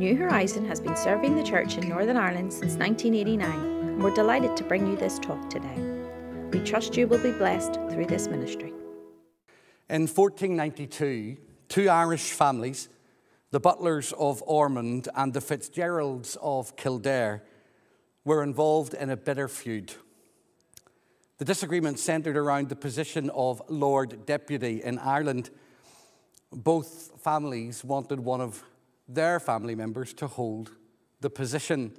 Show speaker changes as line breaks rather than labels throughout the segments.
New Horizon has been serving the church in Northern Ireland since 1989, and we're delighted to bring you this talk today. We trust you will be blessed through this ministry.
In 1492, two Irish families, the Butlers of Ormond and the Fitzgeralds of Kildare, were involved in a bitter feud. The disagreement centred around the position of Lord Deputy in Ireland. Both families wanted one of their family members to hold the position.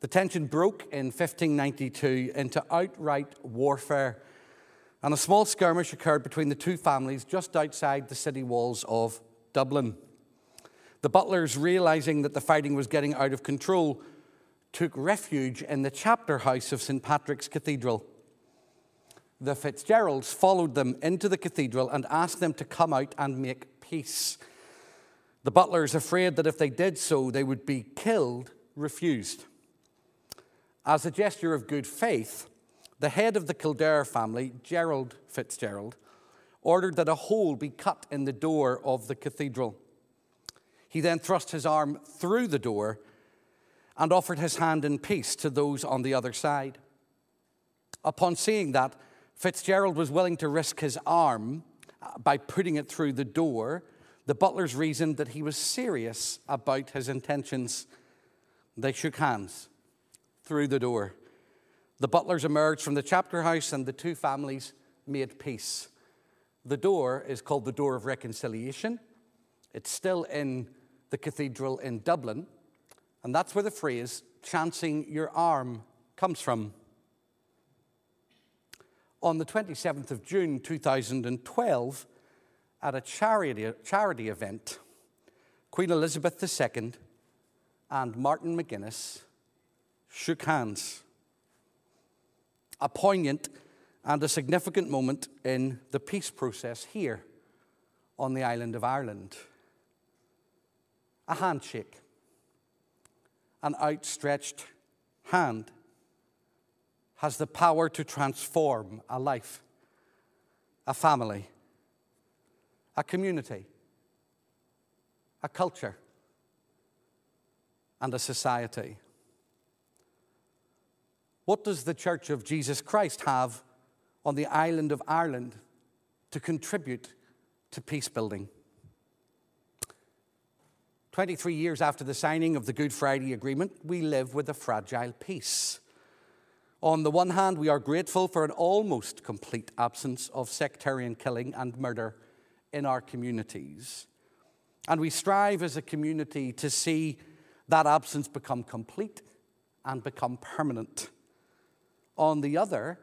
The tension broke in 1592 into outright warfare, and a small skirmish occurred between the two families just outside the city walls of Dublin. The butlers, realizing that the fighting was getting out of control, took refuge in the chapter house of St. Patrick's Cathedral. The Fitzgeralds followed them into the cathedral and asked them to come out and make peace. The butlers, afraid that if they did so, they would be killed, refused. As a gesture of good faith, the head of the Kildare family, Gerald Fitzgerald, ordered that a hole be cut in the door of the cathedral. He then thrust his arm through the door and offered his hand in peace to those on the other side. Upon seeing that, Fitzgerald was willing to risk his arm by putting it through the door the butlers reasoned that he was serious about his intentions. They shook hands through the door. The butlers emerged from the chapter house and the two families made peace. The door is called the Door of Reconciliation. It's still in the cathedral in Dublin, and that's where the phrase chancing your arm comes from. On the 27th of June 2012, at a charity, charity event, Queen Elizabeth II and Martin McGuinness shook hands. A poignant and a significant moment in the peace process here on the island of Ireland. A handshake, an outstretched hand, has the power to transform a life, a family a community, a culture, and a society. What does the Church of Jesus Christ have on the island of Ireland to contribute to peace building? 23 years after the signing of the Good Friday Agreement, we live with a fragile peace. On the one hand, we are grateful for an almost complete absence of sectarian killing and murder in our communities. And we strive as a community to see that absence become complete and become permanent. On the other,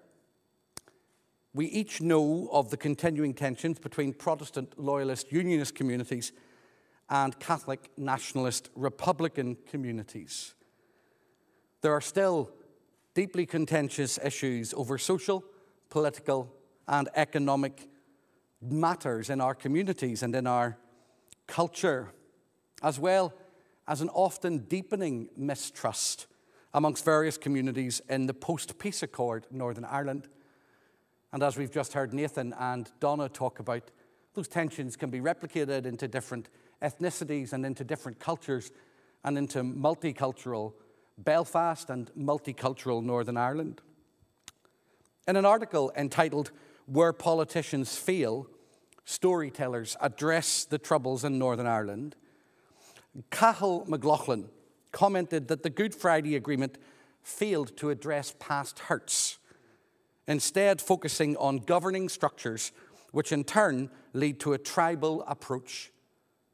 we each know of the continuing tensions between Protestant loyalist unionist communities and Catholic nationalist Republican communities. There are still deeply contentious issues over social, political, and economic matters in our communities and in our culture, as well as an often deepening mistrust amongst various communities in the post peace accord Northern Ireland. And as we've just heard Nathan and Donna talk about, those tensions can be replicated into different ethnicities and into different cultures and into multicultural Belfast and multicultural Northern Ireland. In an article entitled Where Politicians Fail, storytellers address the troubles in Northern Ireland, Cahal McLaughlin commented that the Good Friday Agreement failed to address past hurts, instead, focusing on governing structures which in turn lead to a tribal approach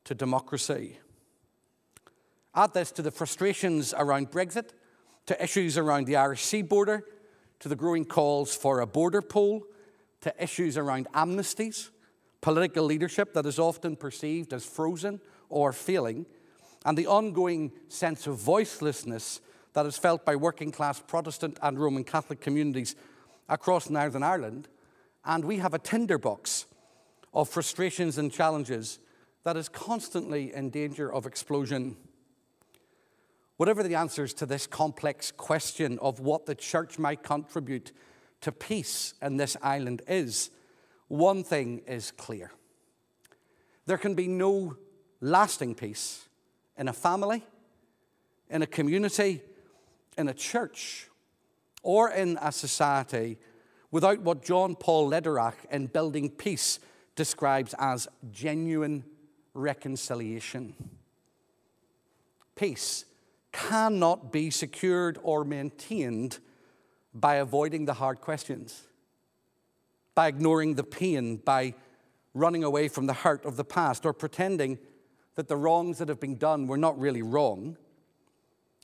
to democracy. Add this to the frustrations around Brexit, to issues around the Irish Sea border, to the growing calls for a border poll, to issues around amnesties, political leadership that is often perceived as frozen or failing, and the ongoing sense of voicelessness that is felt by working class Protestant and Roman Catholic communities across Northern Ireland. And we have a tinderbox of frustrations and challenges that is constantly in danger of explosion. Whatever the answers to this complex question of what the church might contribute to peace in this island is, one thing is clear there can be no lasting peace in a family, in a community, in a church, or in a society without what John Paul Lederach in Building Peace describes as genuine reconciliation. Peace cannot be secured or maintained by avoiding the hard questions, by ignoring the pain, by running away from the hurt of the past, or pretending that the wrongs that have been done were not really wrong,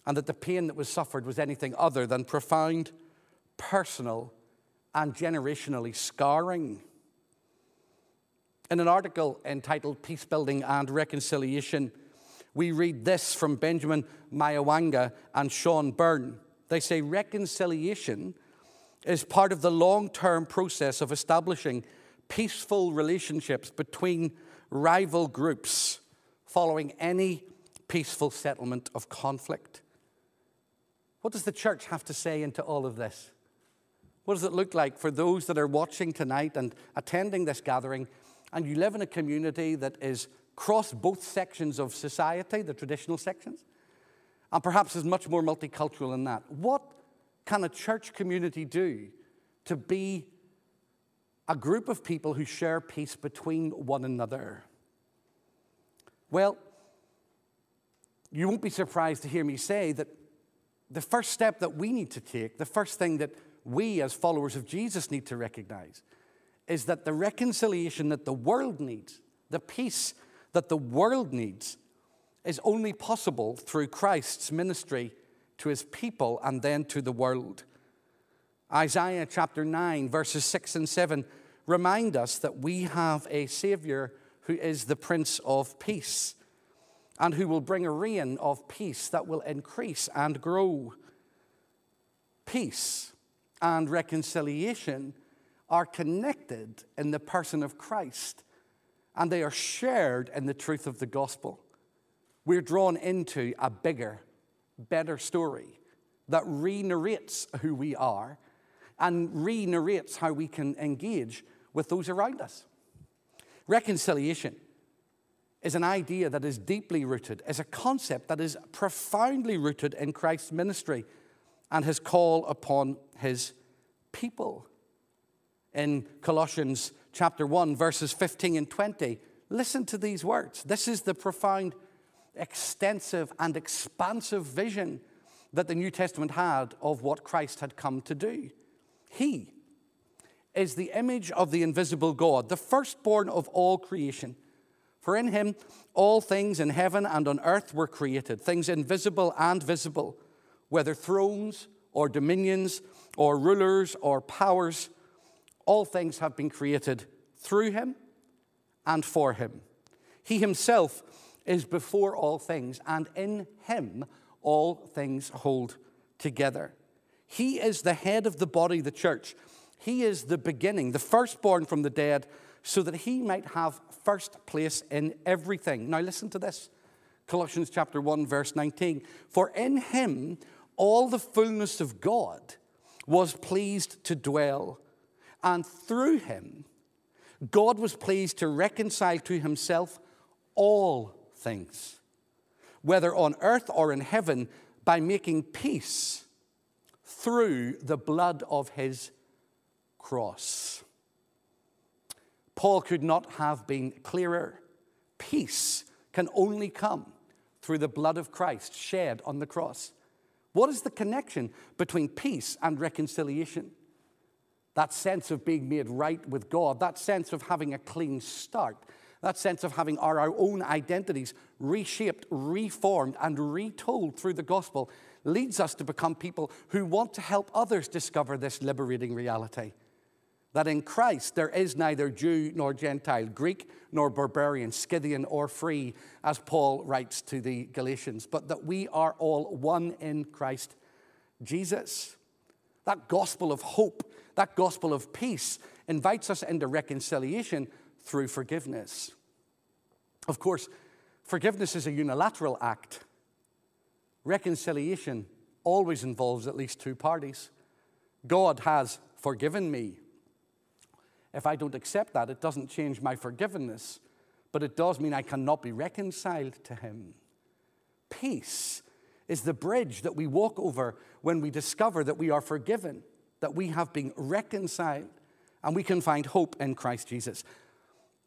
and that the pain that was suffered was anything other than profound, personal, and generationally scarring. In an article entitled Peace Building and Reconciliation, we read this from Benjamin Maiangwa and Sean Byrne. They say reconciliation is part of the long term process of establishing peaceful relationships between rival groups following any peaceful settlement of conflict. What does the church have to say into all of this? What does it look like for those that are watching tonight and attending this gathering, and you live in a community that is cross both sections of society, the traditional sections, and perhaps is much more multicultural than that? What can a church community do to be a group of people who share peace between one another? Well, you won't be surprised to hear me say that the first step that we need to take, the first thing that we as followers of Jesus need to recognize, is that the reconciliation that the world needs, the peace that the world needs, is only possible through Christ's ministry to his people and then to the world. Isaiah chapter 9, verses 6 and 7 remind us that we have a Savior who is the Prince of Peace and who will bring a reign of peace that will increase and grow. Peace and reconciliation are connected in the person of Christ and they are shared in the truth of the gospel. We're drawn into a bigger, better story that re narrates who we are and re narrates how we can engage with those around us. Reconciliation is an idea that is deeply rooted, is a concept that is profoundly rooted in Christ's ministry and his call upon his people. In Colossians chapter 1, verses 15 and 20, listen to these words. This is the profound, extensive, and expansive vision that the New Testament had of what Christ had come to do. He, is the image of the invisible God, the firstborn of all creation. For in him all things in heaven and on earth were created, things invisible and visible, whether thrones or dominions or rulers or powers, all things have been created through him and for him. He himself is before all things, and in him all things hold together. He is the head of the body, the church he is the beginning, the firstborn from the dead, so that he might have first place in everything. Now, listen to this Colossians chapter 1, verse 19. For in him all the fullness of God was pleased to dwell, and through him God was pleased to reconcile to himself all things, whether on earth or in heaven, by making peace through the blood of his cross. Paul could not have been clearer. Peace can only come through the blood of Christ shed on the cross. What is the connection between peace and reconciliation? That sense of being made right with God, that sense of having a clean start, that sense of having our, our own identities reshaped, reformed, and retold through the gospel leads us to become people who want to help others discover this liberating reality that in Christ there is neither Jew nor Gentile, Greek nor barbarian, Scythian or free, as Paul writes to the Galatians, but that we are all one in Christ Jesus. That gospel of hope, that gospel of peace, invites us into reconciliation through forgiveness. Of course, forgiveness is a unilateral act. Reconciliation always involves at least two parties. God has forgiven me if I don't accept that, it doesn't change my forgiveness, but it does mean I cannot be reconciled to Him. Peace is the bridge that we walk over when we discover that we are forgiven, that we have been reconciled, and we can find hope in Christ Jesus.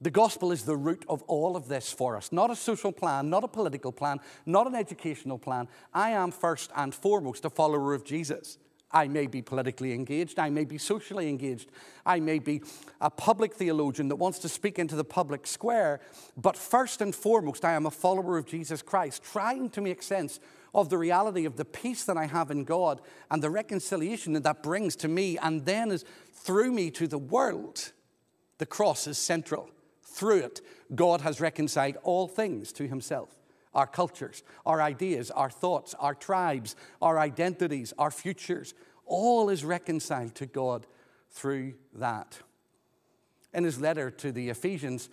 The gospel is the root of all of this for us. Not a social plan, not a political plan, not an educational plan. I am first and foremost a follower of Jesus. I may be politically engaged, I may be socially engaged, I may be a public theologian that wants to speak into the public square, but first and foremost, I am a follower of Jesus Christ, trying to make sense of the reality of the peace that I have in God and the reconciliation that that brings to me and then is through me to the world. The cross is central. Through it, God has reconciled all things to himself our cultures, our ideas, our thoughts, our tribes, our identities, our futures. All is reconciled to God through that. In his letter to the Ephesians,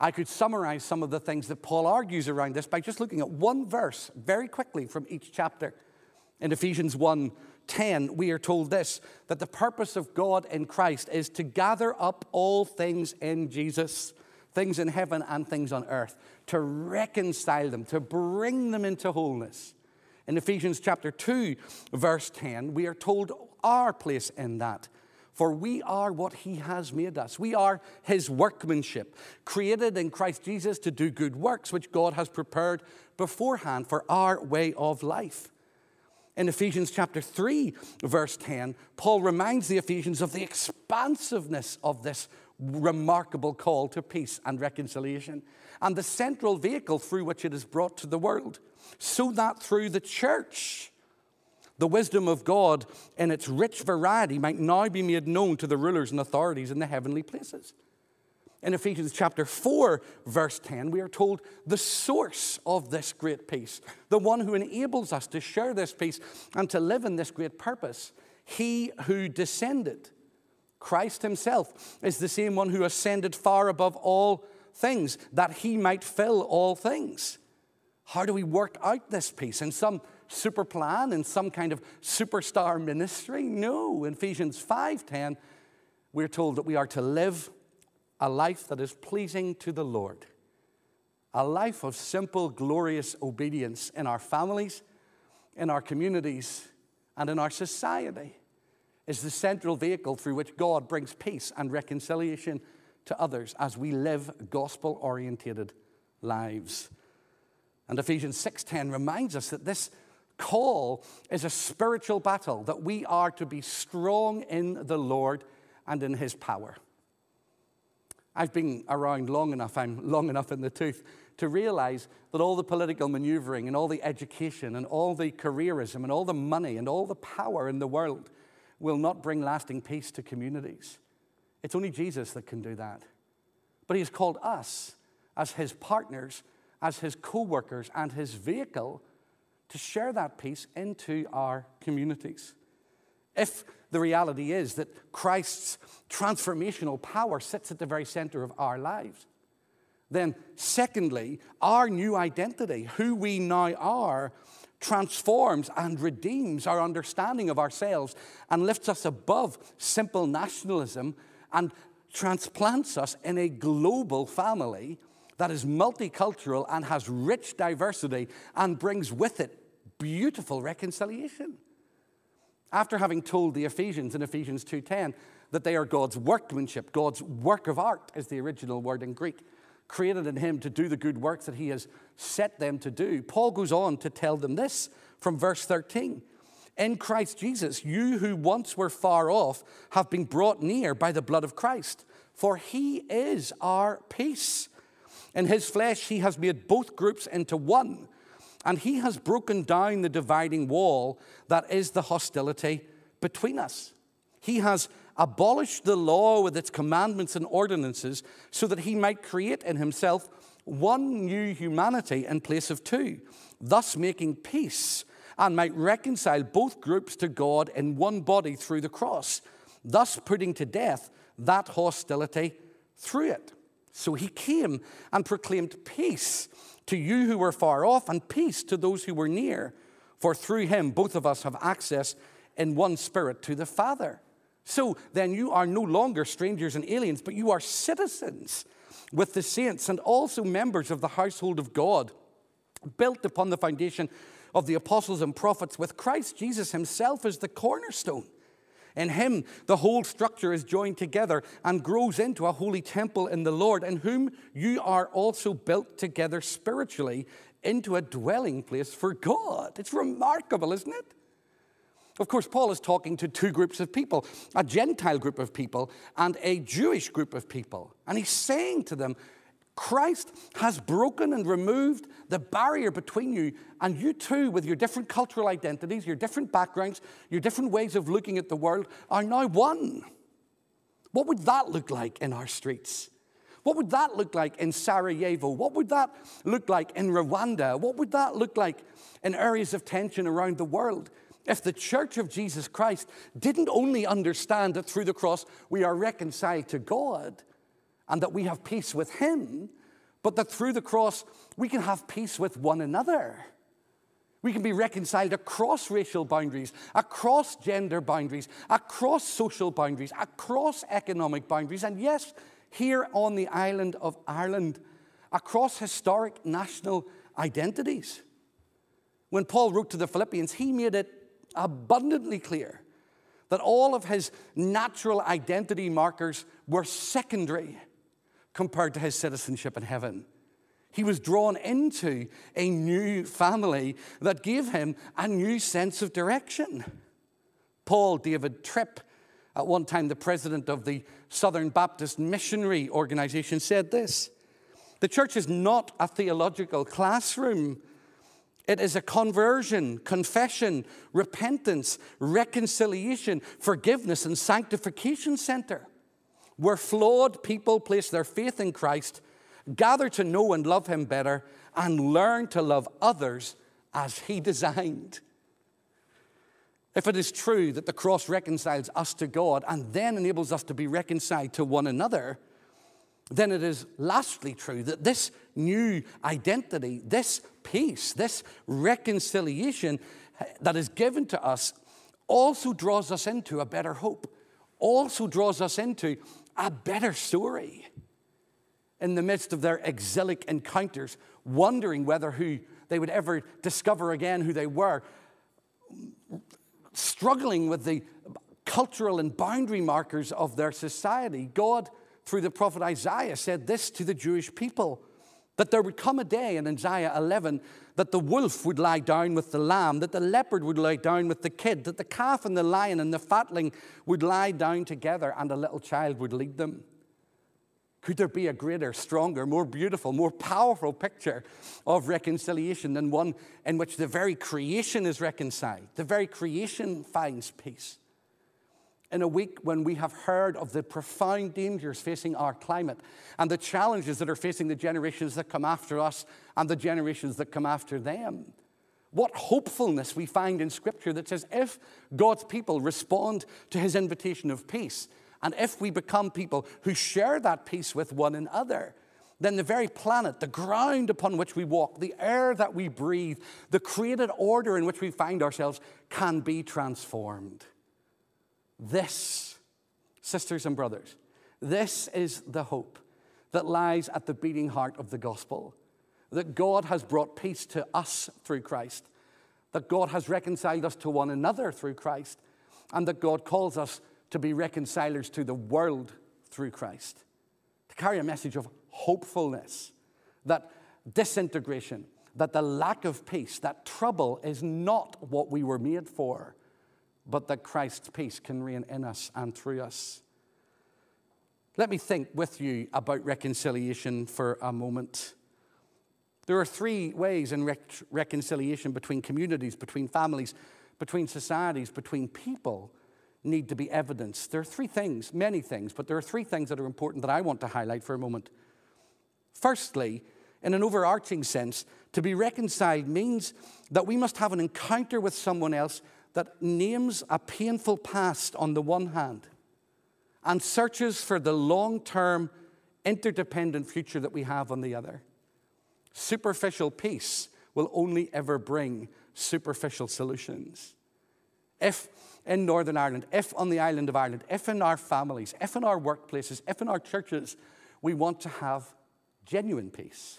I could summarize some of the things that Paul argues around this by just looking at one verse very quickly from each chapter. In Ephesians 1 10, we are told this that the purpose of God in Christ is to gather up all things in Jesus things in heaven and things on earth, to reconcile them, to bring them into wholeness. In Ephesians chapter 2, verse 10, we are told our place in that. For we are what he has made us. We are his workmanship, created in Christ Jesus to do good works, which God has prepared beforehand for our way of life. In Ephesians chapter 3, verse 10, Paul reminds the Ephesians of the expansiveness of this remarkable call to peace and reconciliation, and the central vehicle through which it is brought to the world, so that through the church, the wisdom of God in its rich variety might now be made known to the rulers and authorities in the heavenly places. In Ephesians chapter 4, verse 10, we are told the source of this great peace, the one who enables us to share this peace and to live in this great purpose, he who descended Christ himself is the same one who ascended far above all things, that he might fill all things. How do we work out this peace? In some super plan, in some kind of superstar ministry? No. In Ephesians 5:10, we're told that we are to live a life that is pleasing to the Lord. A life of simple, glorious obedience in our families, in our communities, and in our society is the central vehicle through which God brings peace and reconciliation to others as we live gospel oriented lives. And Ephesians 6:10 reminds us that this call is a spiritual battle that we are to be strong in the Lord and in his power. I've been around long enough, I'm long enough in the tooth to realize that all the political maneuvering and all the education and all the careerism and all the money and all the power in the world will not bring lasting peace to communities. It's only Jesus that can do that. But He has called us as His partners, as His co workers, and His vehicle to share that peace into our communities. If the reality is that Christ's transformational power sits at the very center of our lives, then, secondly, our new identity, who we now are, transforms and redeems our understanding of ourselves and lifts us above simple nationalism and transplants us in a global family that is multicultural and has rich diversity and brings with it beautiful reconciliation. After having told the Ephesians in Ephesians 2:10 that they are God's workmanship, God's work of art is the original word in Greek, created in him to do the good works that he has set them to do. Paul goes on to tell them this from verse 13. In Christ Jesus, you who once were far off have been brought near by the blood of Christ, for he is our peace. In his flesh, he has made both groups into one, and he has broken down the dividing wall that is the hostility between us. He has abolished the law with its commandments and ordinances so that he might create in himself one new humanity in place of two, thus making peace and might reconcile both groups to God in one body through the cross, thus putting to death that hostility through it. So he came and proclaimed peace to you who were far off and peace to those who were near. For through him, both of us have access in one spirit to the Father. So then you are no longer strangers and aliens, but you are citizens with the saints and also members of the household of God, built upon the foundation of the apostles and prophets, with Christ Jesus himself as the cornerstone. In him, the whole structure is joined together and grows into a holy temple in the Lord, in whom you are also built together spiritually into a dwelling place for God. It's remarkable, isn't it? Of course, Paul is talking to two groups of people a Gentile group of people and a Jewish group of people. And he's saying to them, Christ has broken and removed the barrier between you and you too, with your different cultural identities, your different backgrounds, your different ways of looking at the world, are now one. What would that look like in our streets? What would that look like in Sarajevo? What would that look like in Rwanda? What would that look like in areas of tension around the world? If the church of Jesus Christ didn't only understand that through the cross we are reconciled to God, and that we have peace with Him, but that through the cross we can have peace with one another. We can be reconciled across racial boundaries, across gender boundaries, across social boundaries, across economic boundaries, and yes, here on the island of Ireland, across historic national identities. When Paul wrote to the Philippians, he made it abundantly clear that all of his natural identity markers were secondary compared to his citizenship in heaven. He was drawn into a new family that gave him a new sense of direction. Paul David Tripp, at one time the president of the Southern Baptist Missionary Organization, said this The church is not a theological classroom. It is a conversion, confession, repentance, reconciliation, forgiveness, and sanctification center where flawed people place their faith in Christ, gather to know and love Him better, and learn to love others as He designed. If it is true that the cross reconciles us to God and then enables us to be reconciled to one another, then it is lastly true that this new identity, this peace, this reconciliation that is given to us also draws us into a better hope, also draws us into a better story in the midst of their exilic encounters, wondering whether who they would ever discover again who they were, struggling with the cultural and boundary markers of their society. God, through the prophet Isaiah, said this to the Jewish people that there would come a day in Isaiah 11 that the wolf would lie down with the lamb, that the leopard would lie down with the kid, that the calf and the lion and the fatling would lie down together, and a little child would lead them. Could there be a greater, stronger, more beautiful, more powerful picture of reconciliation than one in which the very creation is reconciled? The very creation finds peace in a week when we have heard of the profound dangers facing our climate and the challenges that are facing the generations that come after us and the generations that come after them. What hopefulness we find in Scripture that says if God's people respond to his invitation of peace, and if we become people who share that peace with one another, then the very planet, the ground upon which we walk, the air that we breathe, the created order in which we find ourselves can be transformed. This, sisters and brothers, this is the hope that lies at the beating heart of the gospel that God has brought peace to us through Christ, that God has reconciled us to one another through Christ, and that God calls us to be reconcilers to the world through Christ. To carry a message of hopefulness, that disintegration, that the lack of peace, that trouble is not what we were made for but that Christ's peace can reign in us and through us. Let me think with you about reconciliation for a moment. There are three ways in rec- reconciliation between communities, between families, between societies, between people need to be evidenced. There are three things, many things, but there are three things that are important that I want to highlight for a moment. Firstly, in an overarching sense, to be reconciled means that we must have an encounter with someone else that names a painful past on the one hand and searches for the long term interdependent future that we have on the other. Superficial peace will only ever bring superficial solutions. If in Northern Ireland, if on the island of Ireland, if in our families, if in our workplaces, if in our churches, we want to have genuine peace,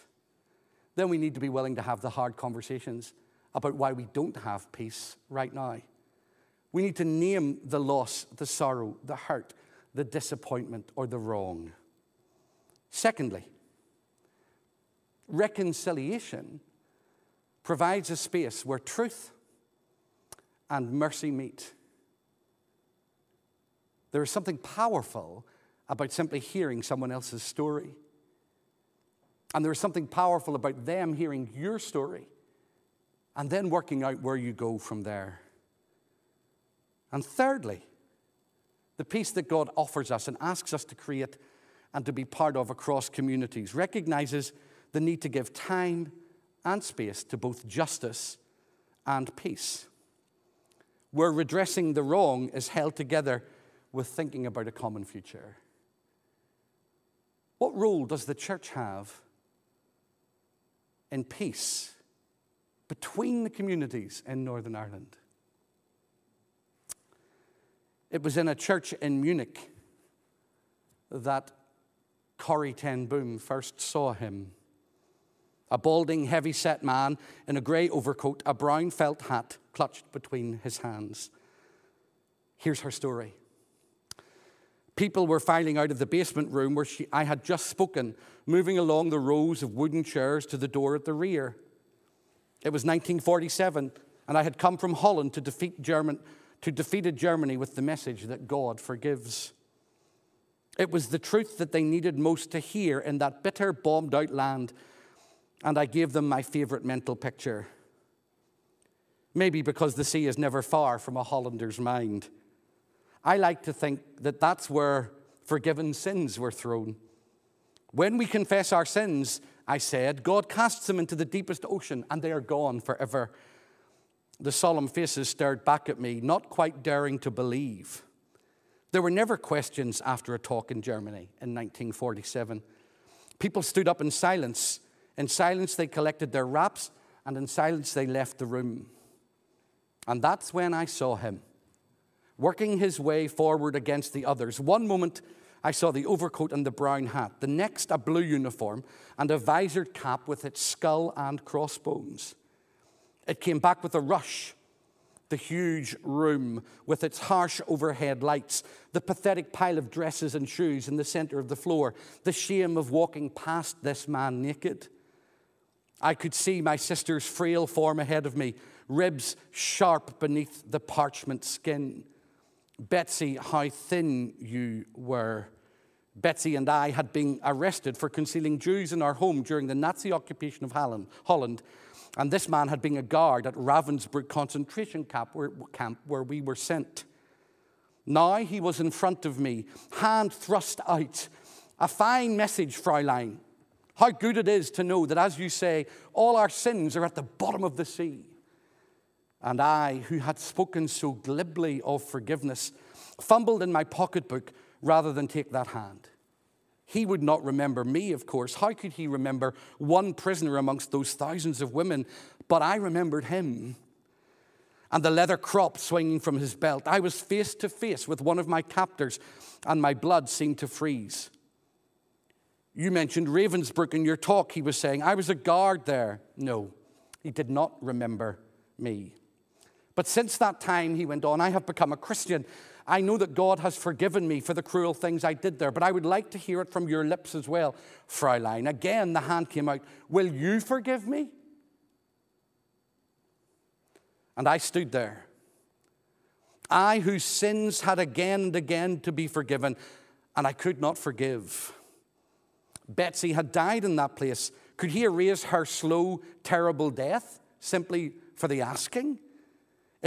then we need to be willing to have the hard conversations about why we don't have peace right now. We need to name the loss, the sorrow, the hurt, the disappointment, or the wrong. Secondly, reconciliation provides a space where truth and mercy meet. There is something powerful about simply hearing someone else's story. And there is something powerful about them hearing your story and then working out where you go from there. And thirdly, the peace that God offers us and asks us to create and to be part of across communities recognizes the need to give time and space to both justice and peace. Where redressing the wrong is held together with thinking about a common future. What role does the church have in peace between the communities in Northern Ireland? It was in a church in Munich that Corrie ten Boom first saw him. A balding, heavy set man in a grey overcoat, a brown felt hat clutched between his hands. Here's her story. People were filing out of the basement room where she, I had just spoken, moving along the rows of wooden chairs to the door at the rear. It was 1947, and I had come from Holland to defeat German, to defeated Germany with the message that God forgives. It was the truth that they needed most to hear in that bitter, bombed out land, and I gave them my favorite mental picture. Maybe because the sea is never far from a Hollander's mind. I like to think that that's where forgiven sins were thrown. When we confess our sins, I said, God casts them into the deepest ocean and they are gone forever. The solemn faces stared back at me, not quite daring to believe. There were never questions after a talk in Germany in 1947. People stood up in silence. In silence, they collected their wraps, and in silence, they left the room. And that's when I saw him, working his way forward against the others. One moment, I saw the overcoat and the brown hat, the next, a blue uniform and a visored cap with its skull and crossbones. It came back with a rush. The huge room with its harsh overhead lights, the pathetic pile of dresses and shoes in the center of the floor, the shame of walking past this man naked. I could see my sister's frail form ahead of me, ribs sharp beneath the parchment skin. Betsy, how thin you were. Betsy and I had been arrested for concealing Jews in our home during the Nazi occupation of Holland and this man had been a guard at Ravensbrück concentration camp where, we were sent. Now he was in front of me, hand thrust out. A fine message, Fräulein. How good it is to know that, as you say, all our sins are at the bottom of the sea. And I, who had spoken so glibly of forgiveness, fumbled in my pocketbook rather than take that hand. He would not remember me, of course. How could he remember one prisoner amongst those thousands of women? But I remembered him and the leather crop swinging from his belt. I was face to face with one of my captors, and my blood seemed to freeze. You mentioned Ravensbrück in your talk, he was saying. I was a guard there. No, he did not remember me. But since that time, he went on, I have become a Christian I know that God has forgiven me for the cruel things I did there, but I would like to hear it from your lips as well, Fräulein. Again, the hand came out. Will you forgive me? And I stood there. I, whose sins had again and again to be forgiven, and I could not forgive. Betsy had died in that place. Could he erase her slow, terrible death simply for the asking?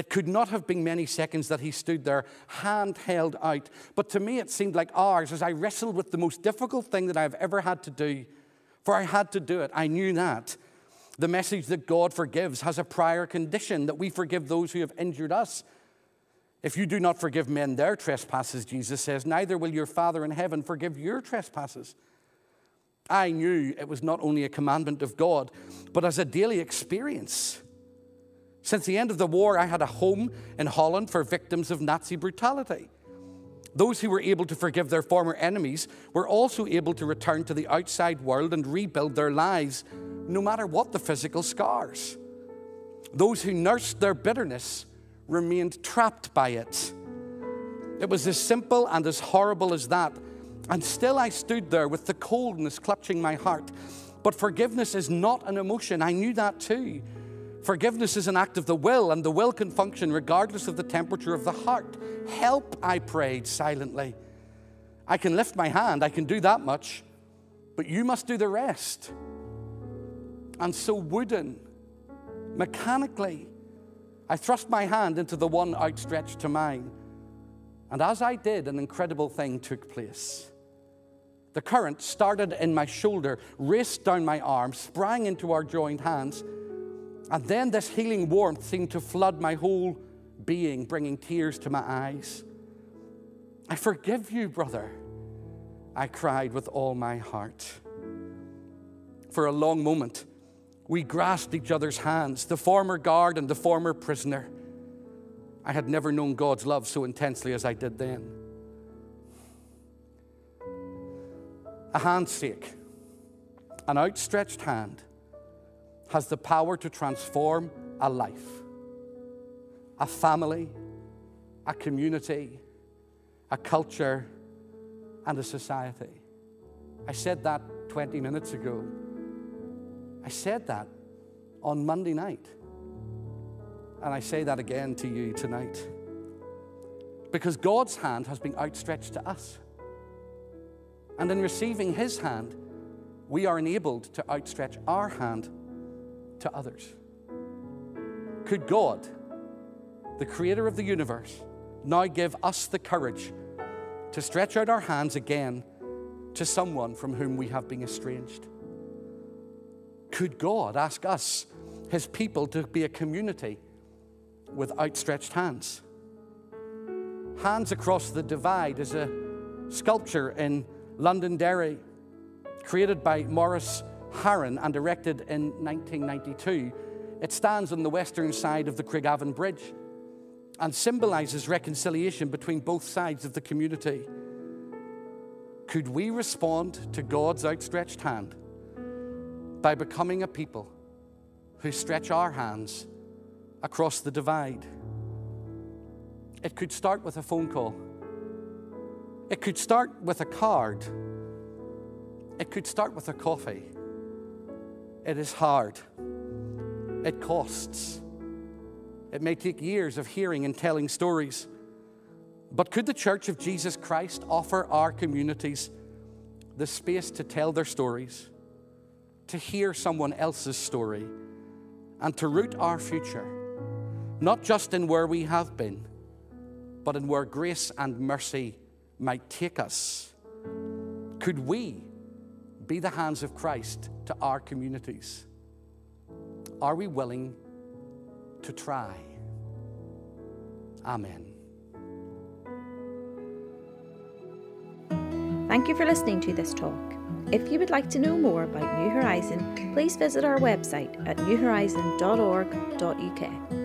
It could not have been many seconds that he stood there, hand held out. But to me, it seemed like hours as I wrestled with the most difficult thing that I've ever had to do. For I had to do it. I knew that. The message that God forgives has a prior condition that we forgive those who have injured us. If you do not forgive men their trespasses, Jesus says, neither will your Father in heaven forgive your trespasses. I knew it was not only a commandment of God, but as a daily experience. Since the end of the war, I had a home in Holland for victims of Nazi brutality. Those who were able to forgive their former enemies were also able to return to the outside world and rebuild their lives no matter what the physical scars. Those who nursed their bitterness remained trapped by it. It was as simple and as horrible as that. And still I stood there with the coldness clutching my heart. But forgiveness is not an emotion. I knew that too. Forgiveness is an act of the will, and the will can function regardless of the temperature of the heart. Help, I prayed silently. I can lift my hand, I can do that much, but you must do the rest. And so, wooden, mechanically, I thrust my hand into the one outstretched to mine. And as I did, an incredible thing took place. The current started in my shoulder, raced down my arm, sprang into our joined hands, and then this healing warmth seemed to flood my whole being, bringing tears to my eyes. I forgive you, brother, I cried with all my heart. For a long moment, we grasped each other's hands, the former guard and the former prisoner. I had never known God's love so intensely as I did then. A handshake, an outstretched hand, has the power to transform a life, a family, a community, a culture, and a society. I said that 20 minutes ago. I said that on Monday night. And I say that again to you tonight. Because God's hand has been outstretched to us. And in receiving His hand, we are enabled to outstretch our hand to others. Could God, the creator of the universe, now give us the courage to stretch out our hands again to someone from whom we have been estranged? Could God ask us, his people, to be a community with outstretched hands? Hands Across the Divide is a sculpture in Londonderry created by Maurice Harron and erected in 1992. It stands on the western side of the Craigavon Bridge and symbolizes reconciliation between both sides of the community. Could we respond to God's outstretched hand by becoming a people who stretch our hands across the divide? It could start with a phone call. It could start with a card. It could start with a coffee. It is hard. It costs. It may take years of hearing and telling stories. But could the Church of Jesus Christ offer our communities the space to tell their stories, to hear someone else's story, and to root our future, not just in where we have been, but in where grace and mercy might take us? Could we be the hands of Christ to our communities? Are we willing to try? Amen.
Thank you for listening to this talk. If you would like to know more about New Horizon, please visit our website at newhorizon.org.uk.